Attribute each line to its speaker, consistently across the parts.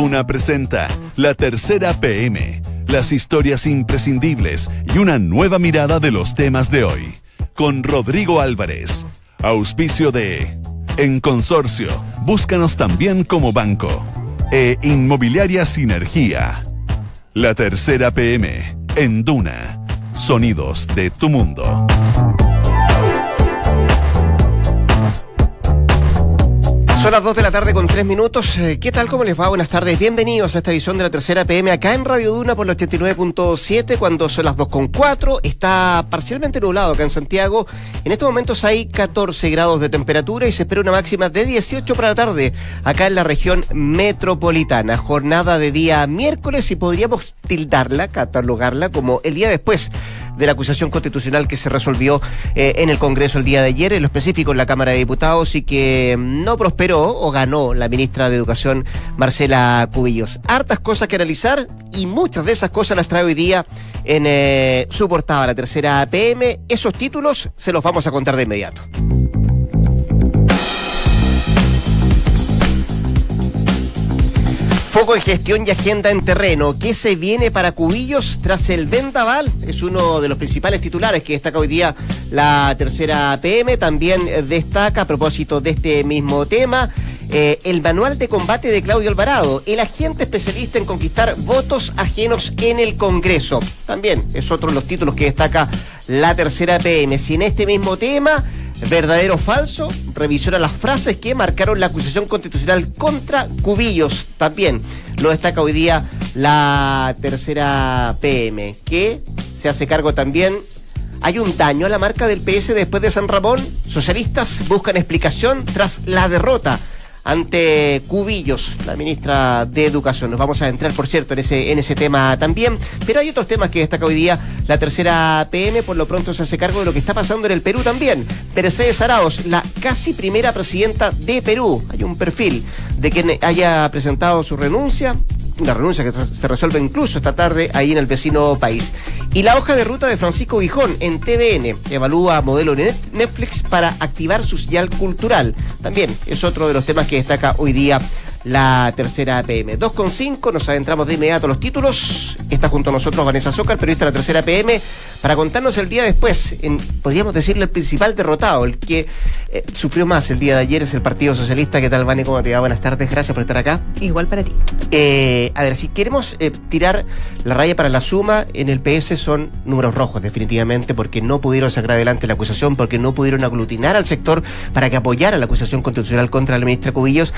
Speaker 1: Duna presenta La Tercera PM, las historias imprescindibles y una nueva mirada de los temas de hoy. Con Rodrigo Álvarez, auspicio de En Consorcio, búscanos también como banco. E Inmobiliaria Sinergia. La Tercera PM, en Duna, sonidos de tu mundo.
Speaker 2: Son las 2 de la tarde con 3 minutos. Eh, ¿Qué tal? ¿Cómo les va? Buenas tardes. Bienvenidos a esta edición de la tercera PM acá en Radio Duna por los 89.7 cuando son las 2 con 4. Está parcialmente nublado acá en Santiago. En estos momentos hay 14 grados de temperatura y se espera una máxima de 18 para la tarde acá en la región metropolitana. Jornada de día miércoles y podríamos tildarla, catalogarla como el día después de la acusación constitucional que se resolvió eh, en el Congreso el día de ayer, en lo específico en la Cámara de Diputados y que no prosperó o ganó la ministra de Educación Marcela Cubillos. Hartas cosas que analizar y muchas de esas cosas las trae hoy día en eh, su portada, la tercera PM. Esos títulos se los vamos a contar de inmediato. Foco en gestión y agenda en terreno. ¿Qué se viene para Cubillos tras el vendaval? Es uno de los principales titulares que destaca hoy día la tercera PM. También destaca, a propósito de este mismo tema, eh, el manual de combate de Claudio Alvarado, el agente especialista en conquistar votos ajenos en el Congreso. También es otro de los títulos que destaca la tercera PM. Si en este mismo tema verdadero o falso, revisiona las frases que marcaron la acusación constitucional contra Cubillos. También lo destaca hoy día la tercera PM, que se hace cargo también. Hay un daño a la marca del PS después de San Ramón. Socialistas buscan explicación tras la derrota ante Cubillos, la ministra de Educación. Nos vamos a entrar, por cierto, en ese, en ese tema también. Pero hay otros temas que destaca hoy día la tercera PM. Por lo pronto se hace cargo de lo que está pasando en el Perú también. Mercedes Araos, la casi primera presidenta de Perú. Hay un perfil de quien haya presentado su renuncia una renuncia que se resuelve incluso esta tarde ahí en el vecino país. Y la hoja de ruta de Francisco Guijón en TVN evalúa modelo Netflix para activar su señal cultural. También es otro de los temas que destaca hoy día la tercera PM. 2.5, nos adentramos de inmediato a los títulos. Está junto a nosotros Vanessa Zócar, periodista de la tercera PM, para contarnos el día después, en, podríamos decirle el principal derrotado, el que eh, sufrió más el día de ayer es el Partido Socialista. ¿Qué tal, Vane? ¿Cómo te va? Buenas tardes, gracias por estar acá.
Speaker 3: Igual para ti.
Speaker 2: Eh, a ver, si queremos eh, tirar la raya para la suma, en el PS son números rojos, definitivamente, porque no pudieron sacar adelante la acusación, porque no pudieron aglutinar al sector para que apoyara la acusación constitucional contra la ministra Cubillos.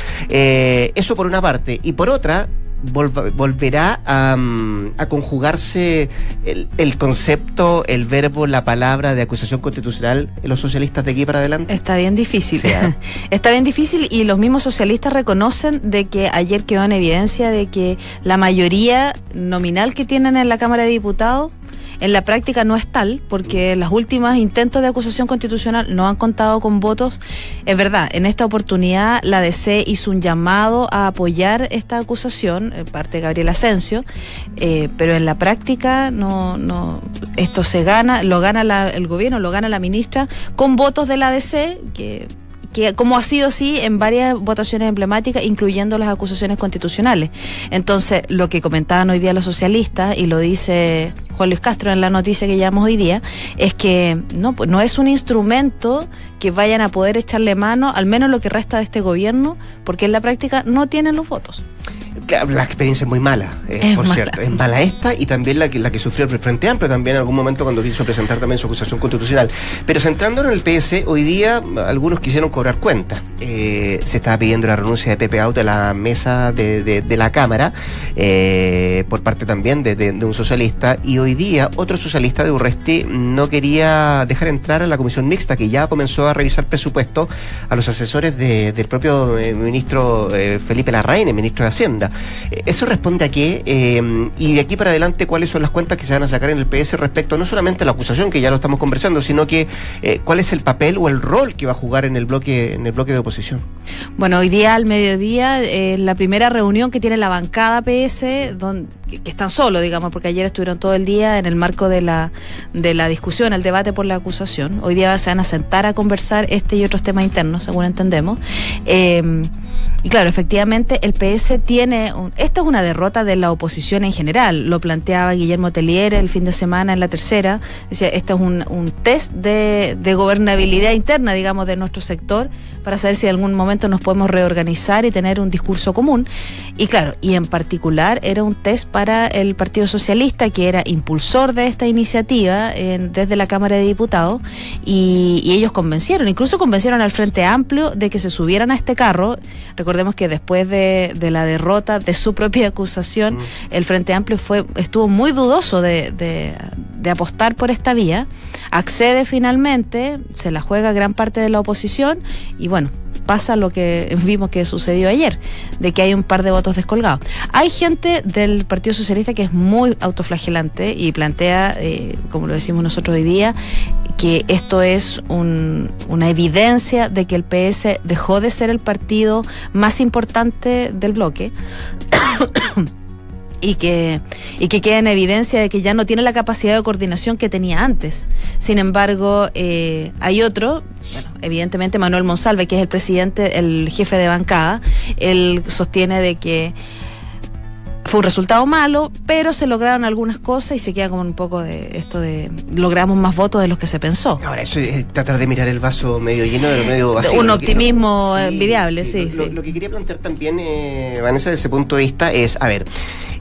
Speaker 2: Eso por una parte. Y por otra, volverá mm, a, conjugarse el, concepto, el verbo, la palabra de acusación constitucional en los socialistas de aquí para adelante?
Speaker 3: Está bien difícil. Está bien difícil y los mismos socialistas reconocen de que ayer quedó en evidencia de que la mayoría nominal que tienen en la Cámara de Diputados en la práctica no es tal, porque los últimos intentos de acusación constitucional no han contado con votos. Es verdad, en esta oportunidad la DC hizo un llamado a apoyar esta acusación, en parte de Gabriel Asensio, eh, pero en la práctica no, no, esto se gana, lo gana el gobierno, lo gana la ministra, con votos de la DC, que que como ha sido así en varias votaciones emblemáticas, incluyendo las acusaciones constitucionales. Entonces, lo que comentaban hoy día los socialistas, y lo dice Juan Luis Castro en la noticia que llevamos hoy día, es que no, pues no es un instrumento que vayan a poder echarle mano, al menos lo que resta de este gobierno, porque en la práctica no tienen los votos.
Speaker 2: La experiencia es muy mala, eh, por cierto. Es mala esta y también la que, la que sufrió el Frente Amplio también en algún momento cuando quiso presentar también su acusación constitucional. Pero centrándonos en el PS, hoy día algunos quisieron cobrar cuenta. Eh, se estaba pidiendo la renuncia de Pepe Auto de la mesa de, la Cámara eh, por parte también de, un socialista y hoy día otro socialista de Urresti no quería dejar entrar a la comisión mixta que ya comenzó a revisar presupuesto a los asesores del propio ministro Felipe Larraín, el ministro de Hacienda. Eh, ¿Eso responde a qué? Eh, y de aquí para adelante, ¿cuáles son las cuentas que se van a sacar en el PS respecto no solamente a la acusación, que ya lo estamos conversando, sino que eh, cuál es el papel o el rol que va a jugar en el bloque, en el bloque de oposición?
Speaker 3: Bueno, hoy día al mediodía la primera reunión que tiene la bancada PS, donde, que, están solo, digamos, porque ayer estuvieron todo el día en el marco de la, de la discusión, el debate por la acusación. Hoy día se van a sentar a conversar este y otros temas internos, según entendemos. Y claro, efectivamente el PS tiene, esta es una derrota de la oposición en general, lo planteaba Guillermo Tellier el fin de semana en la tercera, decía, este es un, test de gobernabilidad interna, digamos, de nuestro sector para saber si en algún momento nos podemos reorganizar y tener un discurso común. Y claro, y en particular era un test para el Partido Socialista, que era impulsor de esta iniciativa desde la Cámara de Diputados, y, ellos convencieron, incluso convencieron al Frente Amplio de que se subieran a este carro. Recordemos que después de, la derrota de su propia acusación, mm. el Frente Amplio fue estuvo muy dudoso de, de apostar por esta vía accede finalmente, se la juega gran parte de la oposición y bueno, pasa lo que vimos que sucedió ayer, de que hay un par de votos descolgados. Hay gente del Partido Socialista que es muy autoflagelante y plantea, eh, como lo decimos nosotros hoy día, que esto es una evidencia de que el PS dejó de ser el partido más importante del bloque. y que, y que queda en evidencia de que ya no tiene la capacidad de coordinación que tenía antes. Sin embargo, eh, hay otro, bueno, evidentemente Manuel Monsalve, que es el presidente, el jefe de bancada, él sostiene de que fue un resultado malo, pero se lograron algunas cosas y se queda como un poco de esto de logramos más votos de los que se pensó.
Speaker 2: Ahora, eso es tratar de mirar el vaso medio lleno de lo medio vacío.
Speaker 3: Un optimismo envidiable, sí.
Speaker 2: Lo, lo, que quería plantear también, eh, Vanessa, desde ese punto de vista es, a ver,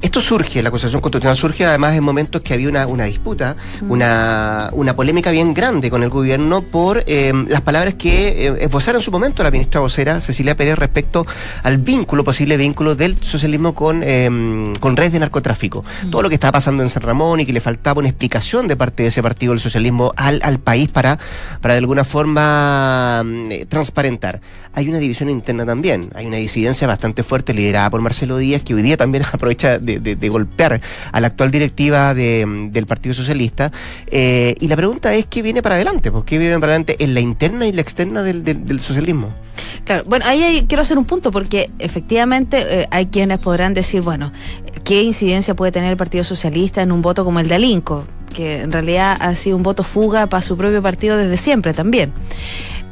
Speaker 2: esto surge, la acusación constitucional surge además en momentos que había una, una disputa, mm. una, una polémica bien grande con el gobierno por eh, las palabras que eh, esbozara en su momento la ministra vocera Cecilia Pérez respecto al vínculo, posible vínculo del socialismo con, eh, con redes de narcotráfico. Mm. Todo lo que estaba pasando en San Ramón y que le faltaba una explicación de parte de ese partido del socialismo al, al país para, para de alguna forma mm, transparentar. Hay una división interna también, hay una disidencia bastante fuerte liderada por Marcelo Díaz que hoy día también aprovecha de de, golpear a la actual directiva del Partido Socialista. Eh, y la pregunta es, ¿qué viene para adelante? ¿Por qué viene para adelante en la interna y la externa del, socialismo?
Speaker 3: Claro, bueno, ahí quiero hacer un punto porque efectivamente eh, hay quienes podrán decir, bueno, ¿qué incidencia puede tener el Partido Socialista en un voto como el de Alinco? Que en realidad ha sido un voto fuga para su propio partido desde siempre también.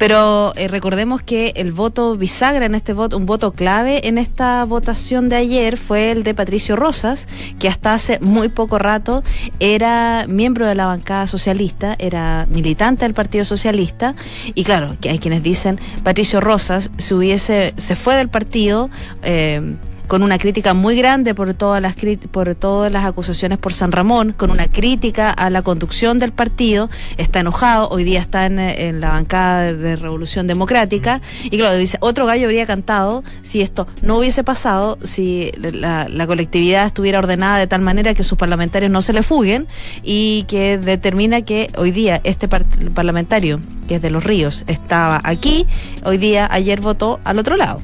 Speaker 3: Pero eh, recordemos que el voto bisagra en este voto, un voto clave en esta votación de ayer fue el de Patricio Rosas, que hasta hace muy poco rato era miembro de la bancada socialista, era militante del Partido Socialista, y claro, que hay quienes dicen Patricio Rosas se hubiese, se fue del partido eh, con una crítica muy grande por todas las por todas las acusaciones por San Ramón, con una crítica a la conducción del partido, está enojado, hoy día está en, la bancada de, Revolución Democrática, y claro, dice, otro gallo habría cantado si esto no hubiese pasado, si la, colectividad estuviera ordenada de tal manera que sus parlamentarios no se le fuguen, y que determina que hoy día este parlamentario, que es de los ríos, estaba aquí, hoy día, ayer votó al otro lado.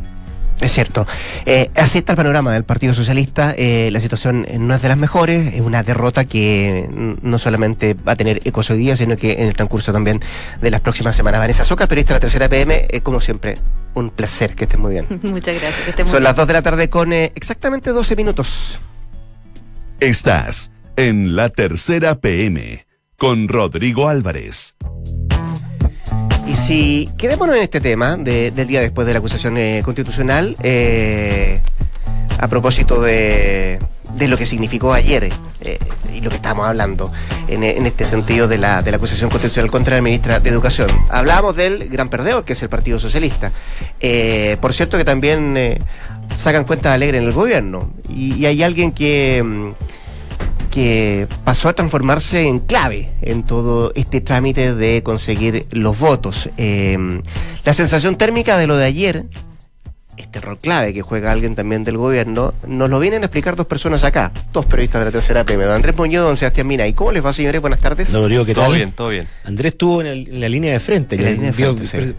Speaker 2: Es cierto. Eh, así está el panorama del Partido Socialista. Eh, la situación no es de las mejores. Es una derrota que no solamente va a tener ecos hoy día, sino que en el transcurso también de las próximas semanas. Vanessa Soca, periodista de la tercera PM, eh, como siempre, un placer. Que estés muy bien.
Speaker 3: Muchas gracias.
Speaker 2: Son las 2 de la tarde con eh, exactamente 12 minutos.
Speaker 1: Estás en la tercera PM con Rodrigo Álvarez.
Speaker 2: Si quedémonos en este tema del día después de la acusación eh, constitucional, eh, a propósito de, lo que significó ayer eh, y lo que estábamos hablando en, este sentido de la, de la, acusación constitucional contra la ministra de Educación. Hablábamos del gran perdedor, que es el Partido Socialista. por cierto que también sacan cuenta alegre en el gobierno. y hay alguien que mm, que pasó a transformarse en clave en todo este trámite de conseguir los votos. Eh, la sensación térmica de lo de ayer este rol clave que juega alguien también del gobierno, nos lo vienen a explicar dos personas acá, dos periodistas de la tercera PM, don Andrés Muñoz, don Sebastián Mina. ¿Y cómo les va, señores? Buenas tardes.
Speaker 4: Don Rodrigo, ¿qué
Speaker 5: todo bien, todo bien.
Speaker 4: Andrés estuvo en, la línea de frente,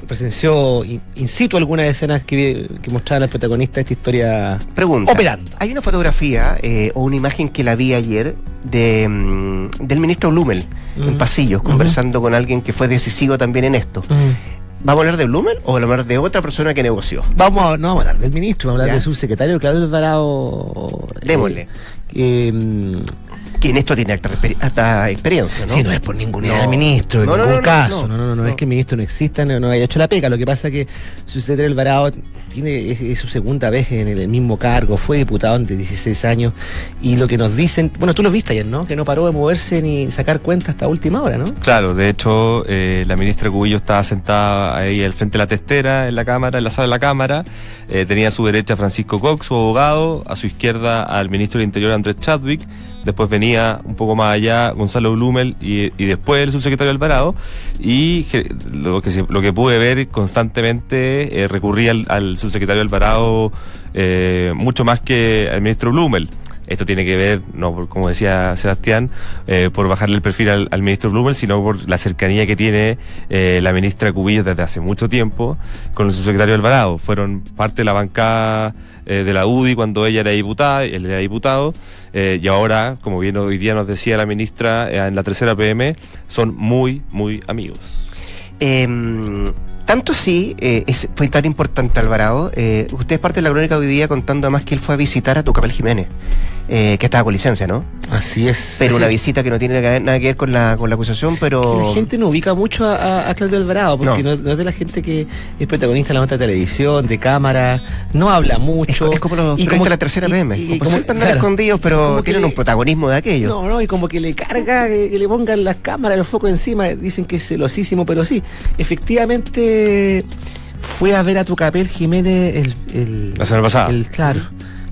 Speaker 4: presenció in, situ algunas escenas que, que mostraban las protagonistas de esta historia
Speaker 2: Pregunta, operando. Hay una fotografía eh, o una imagen que la vi ayer de, mm, del ministro Blumel en pasillos, conversando con alguien que fue decisivo también en esto. ¿Vamos a hablar de Blumen o vamos a hablar de otra persona que negoció?
Speaker 4: Vamos a, no vamos a hablar del ministro, vamos a hablar
Speaker 2: Ya.
Speaker 4: del subsecretario Claudio Alvarado. eh,
Speaker 2: Démosle.
Speaker 4: mm,
Speaker 2: Que en esto tiene harta experiencia, ¿no?
Speaker 4: Sí, no es por ningún
Speaker 2: No.
Speaker 4: ministro, en
Speaker 2: No,
Speaker 4: ningún
Speaker 2: no, no,
Speaker 4: caso.
Speaker 2: no.
Speaker 4: No, no, no, no,
Speaker 2: No.
Speaker 4: es que el ministro no exista, no, no haya hecho la pega. Lo que pasa es que su secretario Alvarado tiene, es, es su segunda vez en el, mismo cargo, fue diputado de 16 años, y lo que nos dicen, bueno, tú lo viste ayer, ¿no? Que no paró de moverse ni sacar cuenta hasta última hora, ¿no?
Speaker 5: Claro, de hecho, eh, la ministra Cubillo estaba sentada ahí al frente de la testera, en la cámara, en la sala de la cámara. Eh, tenía a su derecha a Francisco Cox, su abogado, a su izquierda al ministro del Interior Andrés Chadwick. Después venía un poco más allá Gonzalo Blumel y, después el subsecretario Alvarado. Y lo que, se- lo que pude ver constantemente eh, recurría al, al subsecretario Alvarado eh, mucho más que al ministro Blumel. Esto tiene que ver, no como decía Sebastián, eh, por bajarle el perfil al, al ministro Blumel, sino por la cercanía que tiene eh, la ministra Cubillos desde hace mucho tiempo con el subsecretario Alvarado. Fueron parte de la bancada eh, de la UDI cuando ella era diputada, él era diputado, eh, y ahora, como bien hoy día nos decía la ministra eh, en la tercera PM, son muy, muy amigos.
Speaker 2: Tanto sí, eh, es- fue tan importante Alvarado. Eh, usted es parte de la crónica hoy día contando además que él fue a visitar a Tucapel Jiménez, eh, que estaba con licencia, ¿no?
Speaker 4: Así es.
Speaker 2: Pero una visita que no tiene nada que ver con la, con la acusación, pero...
Speaker 4: La gente no ubica mucho a, a- Claudio Alvarado, porque
Speaker 2: No.
Speaker 4: no. no es de la gente que es protagonista de la nota de televisión, de cámara, no habla
Speaker 2: Es,
Speaker 4: mucho.
Speaker 2: co- es como los
Speaker 4: y
Speaker 2: de la tercera
Speaker 4: y-
Speaker 2: PM.
Speaker 4: y- y
Speaker 2: como
Speaker 4: como-
Speaker 2: siempre
Speaker 4: claro.
Speaker 2: escondidos, pero
Speaker 4: Como
Speaker 2: tienen
Speaker 4: le-
Speaker 2: un protagonismo de aquello.
Speaker 4: No, no, y como que le carga que, que le pongan las cámaras, los focos encima, dicen que es celosísimo, pero sí, efectivamente fue a ver a Tucapel Jiménez el, el
Speaker 5: La semana pasada.
Speaker 4: el- claro,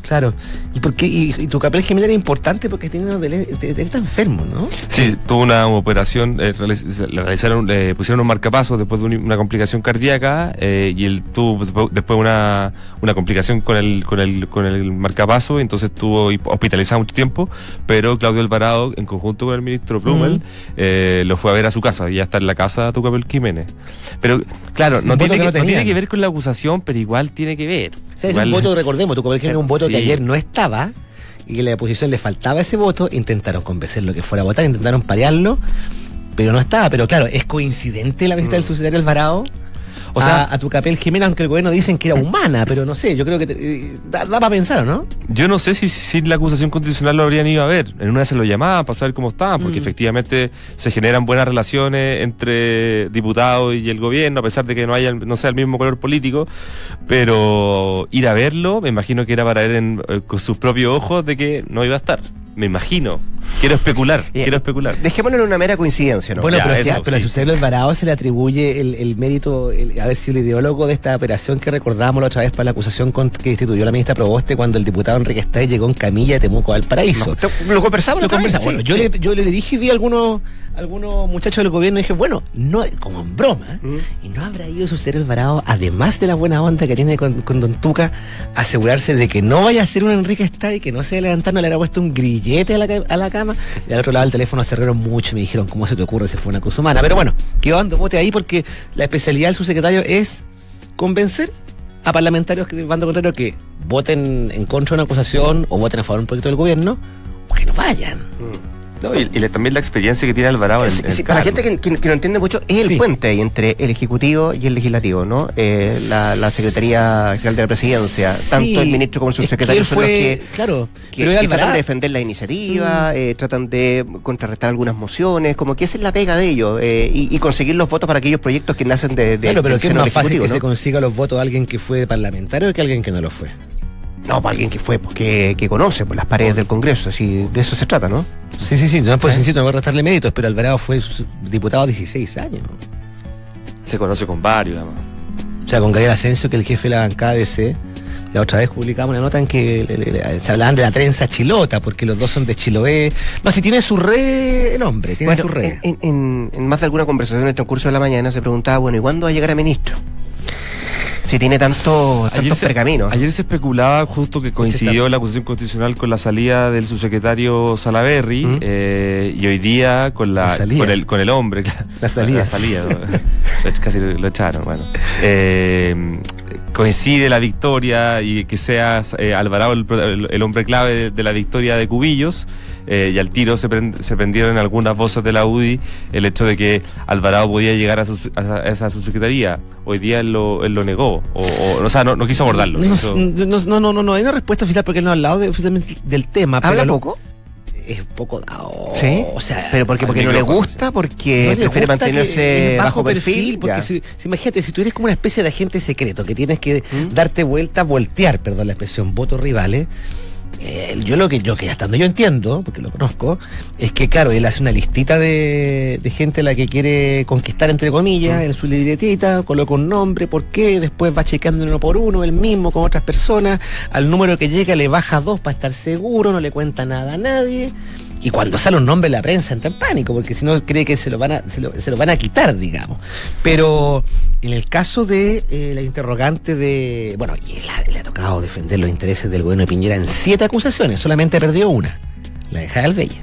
Speaker 4: claro. ¿Y por qué? Y, y Tucapel Jiménez era importante porque tenía una él está enfermo, ¿no?
Speaker 5: Sí, tuvo una operación, eh, le realizaron, le pusieron un marcapasos después de un- una complicación cardíaca eh, y él tuvo despu- después una, una complicación con el, con el, con el marcapaso, entonces estuvo hospitalizado mucho tiempo, pero Claudio Alvarado, en conjunto con el ministro Blumel,
Speaker 4: Ujú.
Speaker 5: eh, lo fue a ver a su casa y ya está en la casa de Tucapel Jiménez. Pero claro,
Speaker 4: Sí,
Speaker 5: no tiene,
Speaker 4: que no
Speaker 5: no tiene que ver con la acusación, pero igual tiene que ver.
Speaker 4: Sea, es un voto, recordemos, Tucapel Jiménez era un voto que ayer no estaba y que la oposición le faltaba ese voto, intentaron convencerlo que fuera a votar, intentaron parearlo, pero no estaba. Pero claro, es coincidente la visita del subsecretario Alvarado.
Speaker 5: O sea-
Speaker 4: a, a Tucapel Jiménez, aunque el gobierno dicen que era humana, pero no sé, yo creo que te- eh, da, para pensar, ¿o ¿no?
Speaker 5: Yo no sé si sin la acusación constitucional lo habrían ido a ver. En una se lo llamaban para saber cómo estaban, porque
Speaker 4: Mm.
Speaker 5: efectivamente se generan buenas relaciones entre diputados y el gobierno, a pesar de que no haya no sea el mismo color político. Pero ir a verlo, me imagino que era para ver en- eh, con sus propios ojos de que no iba a estar. Me imagino. Quiero especular, quiero especular.
Speaker 2: Dejémoslo en una mera coincidencia, ¿no?
Speaker 4: Bueno,
Speaker 5: Ya,
Speaker 4: pero,
Speaker 5: eso,
Speaker 4: si- pero
Speaker 5: sí,
Speaker 4: al subsecretario Alvarado se le atribuye el, el mérito, el haber sido el ideólogo de esta operación que recordábamos la otra vez para la acusación que instituyó la ministra Proboste cuando el diputado Enrique Estay llegó en camilla de Temuco al Paraíso.
Speaker 2: No, te- lo conversamos,
Speaker 4: Lo conversamos.
Speaker 2: sí,
Speaker 4: Bueno, yo, le, yo le dije y vi algunos, algunos muchachos del gobierno y dije, bueno, no, como en broma.
Speaker 2: Mm.
Speaker 4: y no habrá ido su secretario Alvarado, además de la buena onda que tiene con, con Don Tuca, asegurarse de que no vaya a ser un Enrique Estay, que no se levantar, no le habrá puesto un grillete a la, a la cama. Y al otro lado del teléfono se rieron mucho y me dijeron, ¿cómo se te ocurre si fue una cosa humana? Pero bueno, quedó dando bote ahí porque la especialidad del subsecretario es convencer a parlamentarios que del bando contrario que voten en contra de una acusación o voten a favor de un proyecto del gobierno o que no vayan.
Speaker 5: No, y y la- también la experiencia que tiene Alvarado en,
Speaker 2: Sí,
Speaker 5: en el
Speaker 2: sí, para la gente que, que- que no entiende mucho, es el
Speaker 4: Sí.
Speaker 2: puente ahí entre el Ejecutivo y el Legislativo, ¿no? Eh, la, la Secretaría General de la Presidencia, tanto el ministro como el
Speaker 4: es que
Speaker 2: subsecretario son los que,
Speaker 4: claro,
Speaker 2: que-
Speaker 4: pero Alvarado-
Speaker 2: tratan de defender la iniciativa, eh, tratan de contrarrestar algunas mociones, como que esa es la pega de ellos, eh, y, y conseguir los votos para aquellos proyectos que nacen de, de
Speaker 4: Claro, pero que es más fácil que se
Speaker 2: ¿no?
Speaker 4: consiga los votos de alguien que fue parlamentario que alguien que no lo fue.
Speaker 2: No, para alguien que fue, pues, que, que conoce pues, las paredes del Congreso, así, de eso se trata, ¿no?
Speaker 4: Sí, sí, sí, no, pues insisto, no voy a restarle méritos, pero Alvarado fue diputado 16 años.
Speaker 5: Se conoce con varios, además.
Speaker 4: O sea, con Gabriel Asensio, que es el jefe de la bancada DC, la otra vez publicamos una nota en que le- le- le- se hablaban de la trenza chilota, porque los dos son de Chiloé. No, si tiene su re el hombre, tiene
Speaker 2: Bueno,
Speaker 4: su re.
Speaker 2: en, en- en más de alguna conversación en el transcurso de la mañana se preguntaba, bueno, ¿y cuándo va a llegar a ministro? Si tiene tanto, tantos
Speaker 5: se,
Speaker 2: pergaminos.
Speaker 5: ayer se especulaba justo que coincidió la acusación constitucional con la salida del subsecretario Salaberry
Speaker 2: ¿Mm?
Speaker 5: eh, y hoy día con
Speaker 4: La
Speaker 5: con el con el hombre.
Speaker 4: La salida.
Speaker 5: la, salida casi lo, lo echaron bueno Eh, coincide la victoria y que sea eh, Alvarado el, el- el hombre clave de, de la victoria de Cubillos. eh, y al tiro se, prend- se prendieron algunas voces de la UDI el hecho de que Alvarado podía llegar a, su, a esa subsecretaría. Hoy día él lo, él lo negó, o, o, o sea, no, no quiso abordarlo.
Speaker 4: No,
Speaker 5: quiso-
Speaker 4: no, no, no, no, no, hay una respuesta oficial porque él no ha hablado de- oficialmente del tema.
Speaker 2: ¿Habla
Speaker 4: pero lo- Es poco dado.
Speaker 2: Sí.
Speaker 4: O sea,
Speaker 2: ¿Pero porque, porque no le gusta?
Speaker 4: no
Speaker 2: ¿Porque
Speaker 4: le
Speaker 2: prefiere
Speaker 4: gusta
Speaker 2: mantenerse bajo perfil?
Speaker 4: porque si, si- imagínate, si tú eres como una especie de agente secreto que tienes que
Speaker 2: ¿Mm?
Speaker 4: darte vuelta, voltear, perdón la expresión, votos rivales. eh, yo lo que yo que hasta donde yo entiendo, porque lo conozco, es que claro, él hace una listita de, de gente a la que quiere conquistar entre comillas,
Speaker 2: ¿Mm?
Speaker 4: en su libretita, coloca un nombre, por qué, después va chequeando uno por uno, él mismo con otras personas, al número que llega le baja dos para estar seguro, no le cuenta nada a nadie. Y cuando sale un nombre la prensa entra en pánico, porque si no cree que se lo van a, se lo, van a quitar, digamos. Pero en el caso de eh, la interrogante de. Bueno, le ha tocado defender los intereses del gobierno de Piñera en siete acusaciones, solamente perdió una, la de Jael Bella.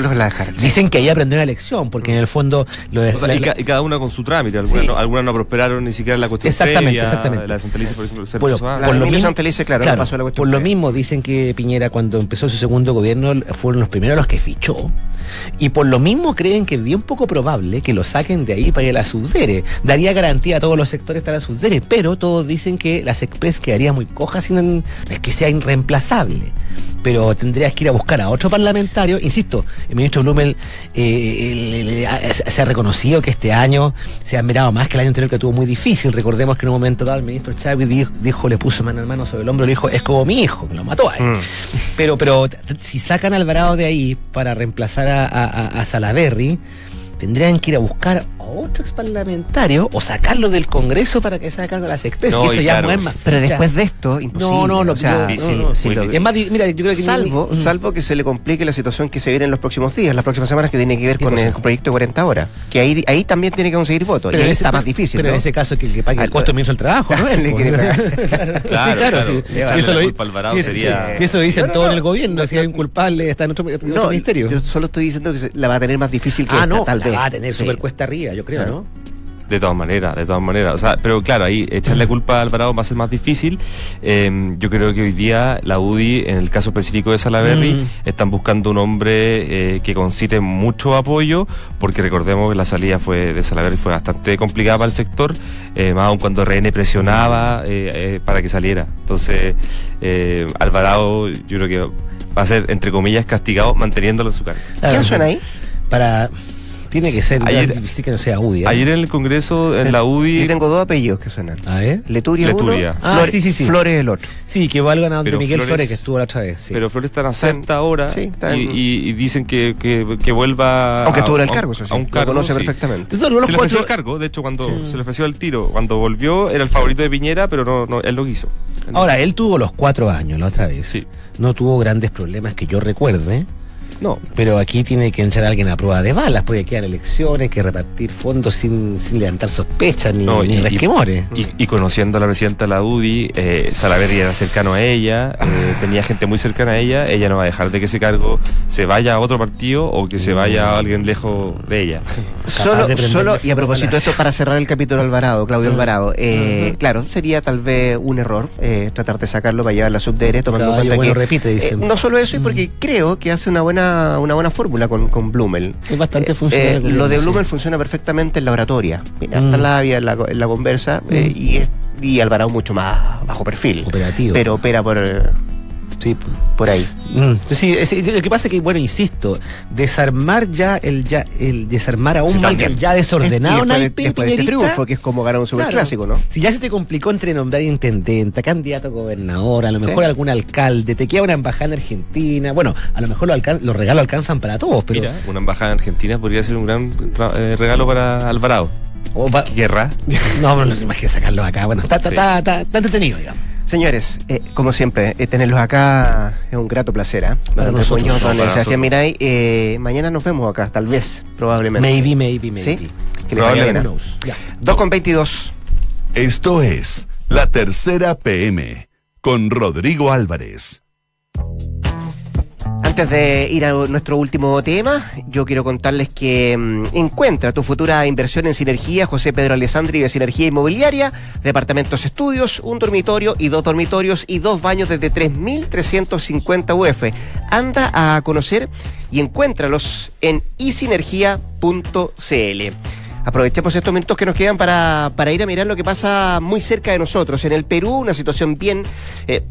Speaker 2: La.
Speaker 4: Dicen que ahí aprendió una lección, porque en el fondo lo de-
Speaker 5: O sea,
Speaker 4: la-
Speaker 5: y, ca- y cada una con su trámite. Algunas,
Speaker 4: Sí.
Speaker 5: no, algunas no prosperaron ni siquiera en la cuestión
Speaker 4: Exactamente,
Speaker 5: previa,
Speaker 4: exactamente.
Speaker 5: La de Santa Elisa, por ejemplo,
Speaker 4: Bueno.
Speaker 2: La
Speaker 4: por lo mismo-
Speaker 2: Santelice, claro,
Speaker 4: Claro,
Speaker 2: no pasó la cuestión
Speaker 4: por lo mismo dicen que Piñera cuando empezó su segundo gobierno fueron los primeros los que fichó. Y por lo mismo creen que es bien poco probable que lo saquen de ahí para que la subdere. Daría garantía a todos los sectores para la subdere, pero todos dicen que las Express quedaría muy coja sin no es que sea irreemplazable. Pero tendrías que ir a buscar a otro parlamentario. Insisto, el ministro Blumel eh, se ha reconocido que este año se ha mirado más que el año anterior que tuvo muy difícil. Recordemos que en un momento dado el ministro Chávez dijo, dijo, le puso mano en mano sobre el hombro y le dijo, es como mi hijo, que lo mató ahí.
Speaker 2: Mm.
Speaker 4: Pero, pero si sacan a Alvarado de ahí para reemplazar a, a, a- a Salaverry, tendrían que ir a buscar a otro exparlamentario o sacarlo del Congreso para que se haga cargo de las.
Speaker 5: No,
Speaker 4: que eso
Speaker 5: y
Speaker 4: ya
Speaker 5: claro.
Speaker 4: no es más
Speaker 2: Pero después de esto, imposible.
Speaker 4: No, no, no,
Speaker 2: o sea,
Speaker 4: yo-
Speaker 2: sí,
Speaker 4: no, no,
Speaker 2: sí,
Speaker 5: muy
Speaker 2: lo-
Speaker 5: bien.
Speaker 4: Es más, di- mira, yo creo que
Speaker 2: Salvo,
Speaker 4: ni-
Speaker 2: salvo que se le complique la situación que se viene en los próximos días, las próximas semanas, que tiene que ver
Speaker 4: ¿Qué
Speaker 2: con
Speaker 4: cosa?
Speaker 2: el proyecto de 40 horas. Que ahí, ahí también tiene que conseguir votos. Y
Speaker 4: Pero
Speaker 2: ahí
Speaker 4: ese-
Speaker 2: está más difícil.
Speaker 4: Pero
Speaker 2: ¿no?
Speaker 4: en ese caso que el que pague el
Speaker 2: Al-
Speaker 4: costo del ministro del trabajo, ¿no?
Speaker 2: Quiere
Speaker 4: pues.
Speaker 5: Claro, claro.
Speaker 4: sí. Si eso
Speaker 5: la
Speaker 4: lo-
Speaker 5: culpa al Alvarado
Speaker 4: si
Speaker 5: sería-
Speaker 4: si eso dicen todos en el gobierno, si hay un culpable está en otro, ministerio.
Speaker 2: yo solo estoy diciendo que la va a tener más difícil que
Speaker 4: ah,
Speaker 2: esta,
Speaker 4: no,
Speaker 2: tal
Speaker 4: la
Speaker 2: vez.
Speaker 4: va a tener
Speaker 2: Sí.
Speaker 4: súper cuesta arriba, yo creo,
Speaker 2: Claro.
Speaker 4: ¿no?
Speaker 5: De todas maneras, de todas maneras. O sea, pero claro, ahí echarle culpa a Alvarado va a ser más difícil. Eh, yo creo que hoy día la UDI, en el caso específico de Salaberry,
Speaker 4: Mm.
Speaker 5: están buscando un hombre eh, que concite mucho apoyo, porque recordemos que la salida fue de Salaberry fue bastante complicada para el sector, eh, más aún cuando RN presionaba eh, eh, para que saliera. Entonces, eh, Alvarado, yo creo que va a ser, entre comillas, castigado manteniéndolo en su cargo.
Speaker 2: ¿Quién suena ahí?
Speaker 4: Para. Tiene que ser.
Speaker 5: Ayer-
Speaker 4: que no sea UDI. ¿eh?
Speaker 5: Ayer en el Congreso, en la UDI,
Speaker 2: Yo tengo dos apellidos que suenan.
Speaker 4: A ver.
Speaker 2: Leturia,
Speaker 5: Leturia.
Speaker 2: uno,
Speaker 4: Ah,
Speaker 2: Flores,
Speaker 4: sí, sí, sí.
Speaker 2: Flores el otro.
Speaker 4: Sí, que valgan a donde
Speaker 5: Pero
Speaker 4: Miguel
Speaker 5: Flores-
Speaker 4: Flores, que estuvo la otra vez. Sí.
Speaker 5: Pero Flores está en acepta ahora
Speaker 2: sí, está
Speaker 5: y,
Speaker 2: en-
Speaker 5: y- y dicen que, que, que vuelva
Speaker 2: Aunque
Speaker 5: a-
Speaker 2: estuvo en el cargo, eso sí.
Speaker 5: a un
Speaker 2: Lo
Speaker 5: cargo,
Speaker 2: conoce
Speaker 5: sí.
Speaker 2: perfectamente.
Speaker 4: Todos los
Speaker 5: Se le ofreció
Speaker 4: cuatro-
Speaker 5: el cargo, de hecho cuando
Speaker 4: Sí.
Speaker 5: se le ofreció el tiro, cuando volvió era el favorito de Piñera, pero no, no él no quiso.
Speaker 4: Ahora, él tuvo los cuatro años la otra vez.
Speaker 5: Sí.
Speaker 4: No tuvo grandes problemas que yo recuerde.
Speaker 5: No.
Speaker 4: Pero aquí tiene que entrar alguien a prueba de balas, porque quedan elecciones, hay que repartir fondos sin, sin levantar sospechas ni,
Speaker 5: No,
Speaker 4: ni
Speaker 5: y-
Speaker 4: resquemores.
Speaker 5: Y, y conociendo a la presidenta de la UDI, eh, era cercano a ella, eh, tenía gente muy cercana a ella, ella no va a dejar de que ese cargo se vaya a otro partido o que se vaya a alguien lejos de ella.
Speaker 2: Solo,
Speaker 4: de
Speaker 2: solo, y a propósito de esto, para cerrar el capítulo Alvarado, Claudio
Speaker 4: Mm.
Speaker 2: Alvarado, eh, claro, sería tal vez un error eh, tratar de sacarlo para llevar la subdere, tomando en cuenta
Speaker 4: bueno
Speaker 2: que.
Speaker 4: repite,
Speaker 2: eh,
Speaker 4: dicen.
Speaker 2: no solo eso, y porque creo que hace una buena, una buena fórmula con, con Blumel.
Speaker 4: Es bastante
Speaker 2: Eh,
Speaker 4: funcional.
Speaker 2: eh, lo de
Speaker 4: sí.
Speaker 2: Blumel funciona perfectamente en la oratoria.
Speaker 4: Mm.
Speaker 2: hasta labia en la, en la conversa eh,
Speaker 4: Mm.
Speaker 2: y, es- y Alvarado mucho más bajo perfil.
Speaker 4: Operativo.
Speaker 2: Pero opera por,
Speaker 4: Sí.
Speaker 2: por ahí.
Speaker 4: Mm, sí, es- lo que pasa es que, bueno, insisto, desarmar ya el ya el desarmar aún
Speaker 5: Sí,
Speaker 4: más
Speaker 5: también.
Speaker 4: el ya desordenado
Speaker 2: después, de,
Speaker 4: naipe
Speaker 2: después de este triunfo, que es como ganar un
Speaker 4: Claro.
Speaker 2: superclásico, ¿no?
Speaker 4: Si ya se te complicó entre nombrar intendente, candidato a gobernador, a lo mejor
Speaker 2: Sí.
Speaker 4: algún alcalde, te queda una embajada en Argentina. Bueno, a lo mejor los, regalos alcanzan para todos, pero.
Speaker 5: Mira, una embajada en Argentina podría ser un gran tra- eh, regalo para Alvarado.
Speaker 4: va-
Speaker 5: Guerra.
Speaker 4: no, no, no, imagínate sacarlo acá. Bueno, está, está,
Speaker 5: Sí.
Speaker 4: está, está- está entretenido, digamos.
Speaker 2: Señores, eh, como siempre, eh, tenerlos acá es un grato placer. ¿eh?
Speaker 4: Para nosotros.
Speaker 2: Don
Speaker 5: para
Speaker 2: Sebastián. Miray, eh, mañana nos vemos acá, tal vez, probablemente.
Speaker 4: Maybe, maybe, maybe.
Speaker 2: ¿Sí? Que
Speaker 5: Probablemente.
Speaker 4: Ya.
Speaker 2: 2 con 22.
Speaker 1: Esto es La Tercera PM con Rodrigo Álvarez.
Speaker 2: Antes de ir a nuestro último tema, yo quiero contarles que mm, encuentra tu futura inversión en Sinergia, José Pedro Alessandri de Sinergia Inmobiliaria, departamentos estudios, un dormitorio y dos dormitorios y dos baños desde 3.350 UF. Anda a conocer y encuéntralos en isinergia.cl. Aprovechemos estos minutos que nos quedan para, para, ir a mirar lo que pasa muy cerca de nosotros. En el Perú, una situación bien eh,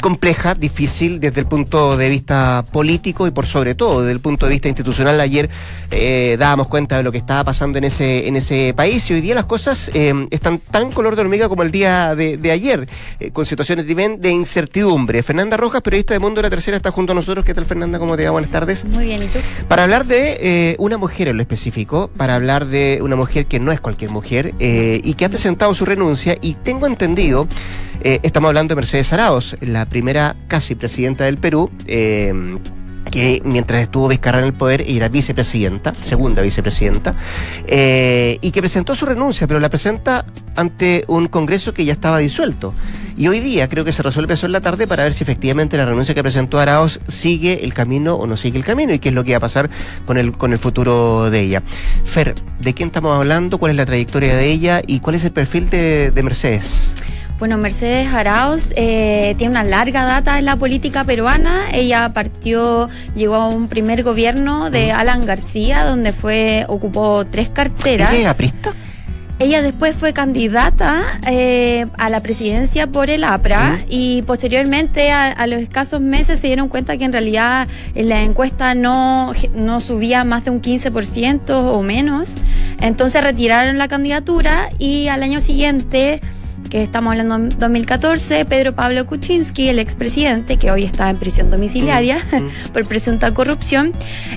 Speaker 2: compleja, difícil desde el punto de vista político y por sobre todo desde el punto de vista institucional. Ayer eh, dábamos cuenta de lo que estaba pasando en ese, en ese país y hoy día las cosas eh, están tan color de hormiga como el día de, de ayer, con situaciones de, de, incertidumbre. Fernanda Rojas, periodista de Mundo de la Tercera, está junto a nosotros. ¿Qué tal, Fernanda? ¿Cómo te va? Buenas tardes.
Speaker 6: Muy bien, ¿y tú?
Speaker 2: Para hablar de una mujer en lo específico, para hablar de una mujer que no es cualquier mujer eh, y que ha presentado su renuncia y tengo entendido, eh, estamos hablando de Mercedes Araos, la primera casi presidenta del Perú. Eh, que mientras estuvo Vizcarra en el poder era vicepresidenta, segunda vicepresidenta, y que presentó su renuncia, pero la presenta ante un Congreso que ya estaba disuelto. Y hoy día creo que se resuelve eso en la tarde para ver si efectivamente la renuncia que presentó Araos sigue el camino o no sigue el camino y qué es lo que va a pasar con el, con el futuro de ella. Fer, ¿de quién estamos hablando? ¿Cuál es la trayectoria de ella? ¿Y cuál es el perfil de, de Mercedes?
Speaker 6: Bueno, Mercedes Arauz eh, tiene una larga data en la política peruana. Ella partió, llegó a un primer gobierno de Alan García, donde fue ocupó tres carteras.
Speaker 2: ¿Ella es aprista?
Speaker 6: Ella después fue candidata eh, a la presidencia por el APRA y posteriormente a, a, los escasos meses se dieron cuenta que en realidad en la encuesta no, no subía más de un 15% o menos. Entonces retiraron la candidatura y al año siguiente estamos hablando de 2014, Pedro Pablo Kuczynski, el expresidente, que hoy está en prisión domiciliaria mm, mm. por presunta corrupción,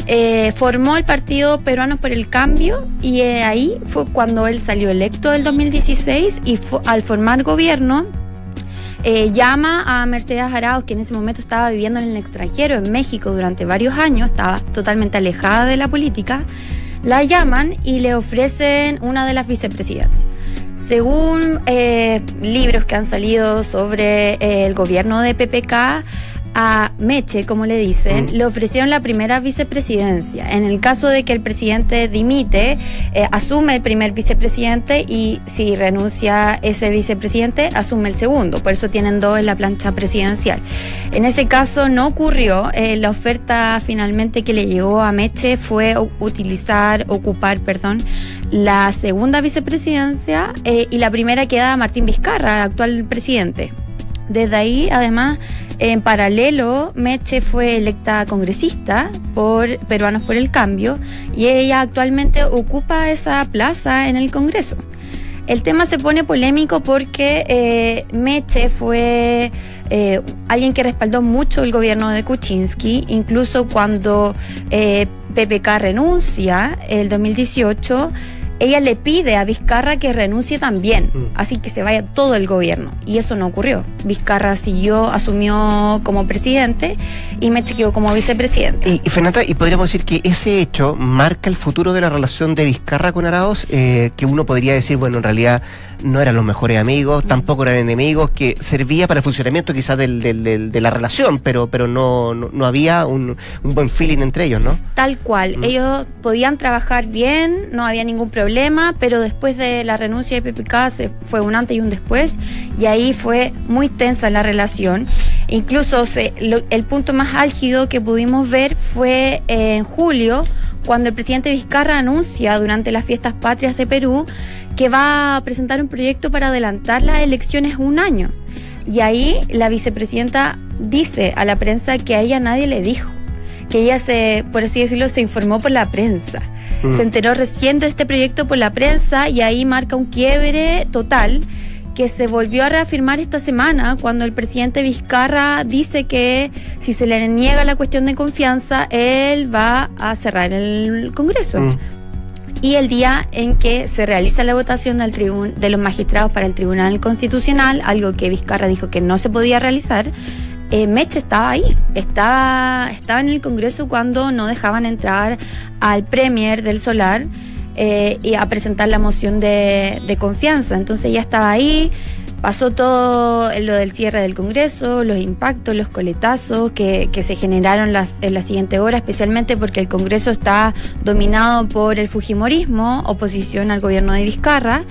Speaker 6: eh, formó el Partido Peruano por el Cambio y eh, ahí fue cuando él salió electo el 2016 y al formar gobierno eh, llama a Mercedes Arauz, que en ese momento estaba viviendo en el extranjero, en México, durante varios años, estaba totalmente alejada de la política, la llaman y le ofrecen una de las vicepresidencias. Según eh, libros que han salido sobre eh, el gobierno de PPK, a Meche, como le dicen, mm. le ofrecieron la primera vicepresidencia. En el caso de que el presidente dimite, eh, asume el primer vicepresidente y si renuncia ese vicepresidente, asume el segundo. Por eso tienen dos en la plancha presidencial. En ese caso no ocurrió. Eh, la oferta finalmente que le llegó a Meche fue utilizar, ocupar, perdón, la segunda vicepresidencia eh, y la primera queda Martín Vizcarra, actual presidente. Desde ahí, además, en paralelo, Meche fue electa congresista por Peruanos por el Cambio y ella actualmente ocupa esa plaza en el Congreso. El tema se pone polémico porque eh, Meche fue eh, alguien que respaldó mucho el gobierno de Kuczynski, incluso cuando eh, PPK renuncia el 2018 ella le pide a Vizcarra que renuncie también, mm. así que se vaya todo el gobierno. Y eso no ocurrió. Vizcarra siguió, asumió como presidente y Meche quedó como vicepresidente.
Speaker 2: Y, y, Fernanda, y podríamos decir que ese hecho marca el futuro de la relación de Vizcarra con Arauz, eh, que uno podría decir, bueno, en realidad no eran los mejores amigos, tampoco eran enemigos, que servía para el funcionamiento quizás del, del, del, de la relación, pero, pero no, no, no había un, un, buen feeling entre ellos, ¿no?
Speaker 6: Tal cual, mm. ellos podían trabajar bien, no había ningún problema, pero después de la renuncia de PPK se fue un antes y un después, y ahí fue muy tensa la relación. Incluso se, lo, el punto más álgido que pudimos ver fue en julio, cuando el presidente Vizcarra anuncia durante las fiestas patrias de Perú que va a presentar un proyecto para adelantar las elecciones un año. Y ahí la vicepresidenta dice a la prensa que a ella nadie le dijo, que ella se, por así decirlo, se informó por la prensa. Mm. Se enteró recién de este proyecto por la prensa y ahí marca un quiebre total que se volvió a reafirmar esta semana cuando el presidente Vizcarra dice que si se le niega la cuestión de confianza, él va a cerrar el Congreso. Mm y el día en que se realiza la votación del tribun de los magistrados para el Tribunal Constitucional, algo que Vizcarra dijo que no se podía realizar, eh, Meche estaba ahí, estaba, estaba en el Congreso cuando no dejaban entrar al Premier del Solar eh, y a presentar la moción de, de confianza. Entonces ya estaba ahí, Pasó todo lo del cierre del Congreso, los impactos, los coletazos que, que se generaron las, en la siguiente hora, especialmente porque el Congreso está dominado por el Fujimorismo, oposición al gobierno de Vizcarra.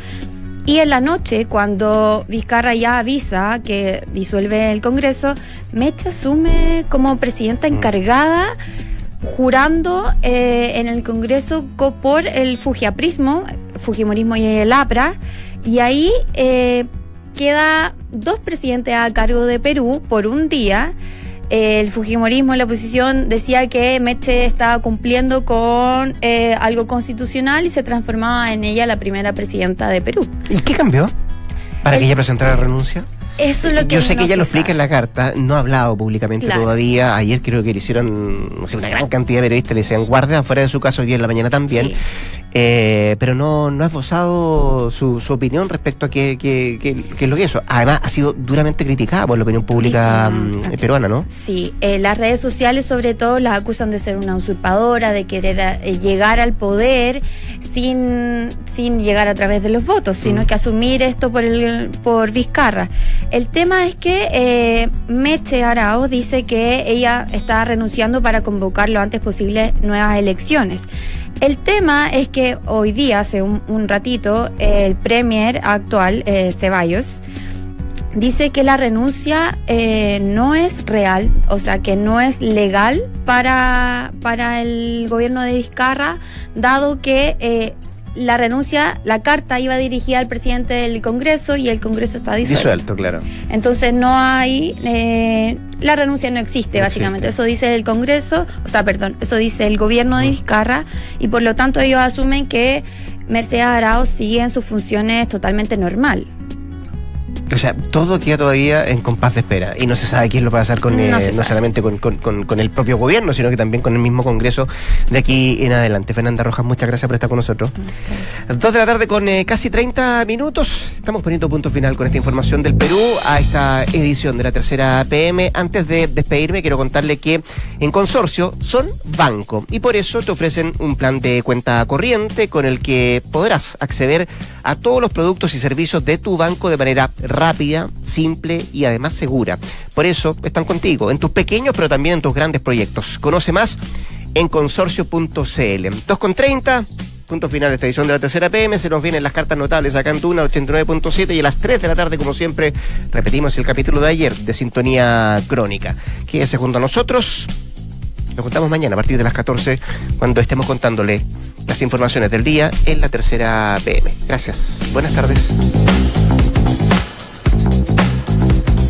Speaker 6: Y en la noche, cuando Vizcarra ya avisa que disuelve el Congreso, Meche asume como presidenta encargada jurando eh, en el Congreso co- por el fujiaprismo, Fujimorismo y el APRA, y ahí eh, queda dos presidentes a cargo de Perú por un día. El Fujimorismo en la oposición decía que Meche estaba cumpliendo con eh, algo constitucional y se transformaba en ella la primera presidenta de Perú.
Speaker 2: ¿Y qué cambió? Para
Speaker 6: El-
Speaker 2: que ella presentara renuncia.
Speaker 6: Eso es lo que
Speaker 2: Yo sé que ella lo explica
Speaker 6: sabe.
Speaker 2: en la carta, no ha hablado públicamente
Speaker 6: Claro.
Speaker 2: todavía. Ayer creo que le hicieron, no sé, una gran cantidad de periodistas le decían guardia afuera de su casa hoy día en la mañana también.
Speaker 6: Sí.
Speaker 2: Eh, pero no, no ha esbozado su, su opinión respecto a qué, qué, qué- qué es lo que es eso. Además, ha sido duramente criticada por la opinión pública mm, peruana, ¿no?
Speaker 6: Sí, eh, las redes sociales sobre todo las acusan de ser una usurpadora, de querer eh, llegar al poder sin, sin llegar a través de los votos, sino que asumir esto por, el, por Vizcarra. El tema es que eh, Meche Arao dice que ella está renunciando para convocar lo antes posible nuevas elecciones. El tema es que hoy día, hace un, ratito, el premier actual, eh, Ceballos, dice que la renuncia eh, no es real, o sea, que no es legal para, para el gobierno de Vizcarra, dado que eh, la renuncia, la carta iba dirigida al presidente del Congreso y el Congreso está disuelto.
Speaker 2: Disuelto, claro.
Speaker 6: Entonces no hay, eh, la renuncia no existe
Speaker 2: No
Speaker 6: básicamente,
Speaker 2: existe.
Speaker 6: eso dice el Congreso, o sea, perdón, eso dice el gobierno
Speaker 2: Mm.
Speaker 6: de Vizcarra y por lo tanto ellos asumen que Mercedes Arao sigue en sus funciones totalmente normal.
Speaker 2: O sea, todo queda todavía en compás de espera y no se sabe quién lo va a hacer con,
Speaker 6: No
Speaker 2: eh, solamente con, con- con- con el propio gobierno, sino que también con el mismo Congreso de aquí en adelante. Fernanda Rojas, muchas gracias por estar con nosotros. Dos de la tarde con eh, casi 30 minutos. Estamos poniendo punto final con esta información del Perú a esta edición de la tercera PM. Antes de despedirme, quiero contarle que en consorcio son banco y por eso te ofrecen un plan de cuenta corriente con el que podrás acceder a todos los productos y servicios de tu banco de manera rápida, simple y además segura. Por eso están contigo en tus pequeños pero también en tus grandes proyectos. Conoce más en consorcio.cl. 2 con 30. Punto final de esta edición de la tercera PM. Se nos vienen las cartas notables acá en Tuna 89.7 y a las 3 de la tarde, como siempre, repetimos el capítulo de ayer de Sintonía Crónica. Quédese junto a nosotros. Nos contamos mañana a partir de las 14 cuando estemos contándole las informaciones del día en la tercera PM. Gracias. Buenas tardes.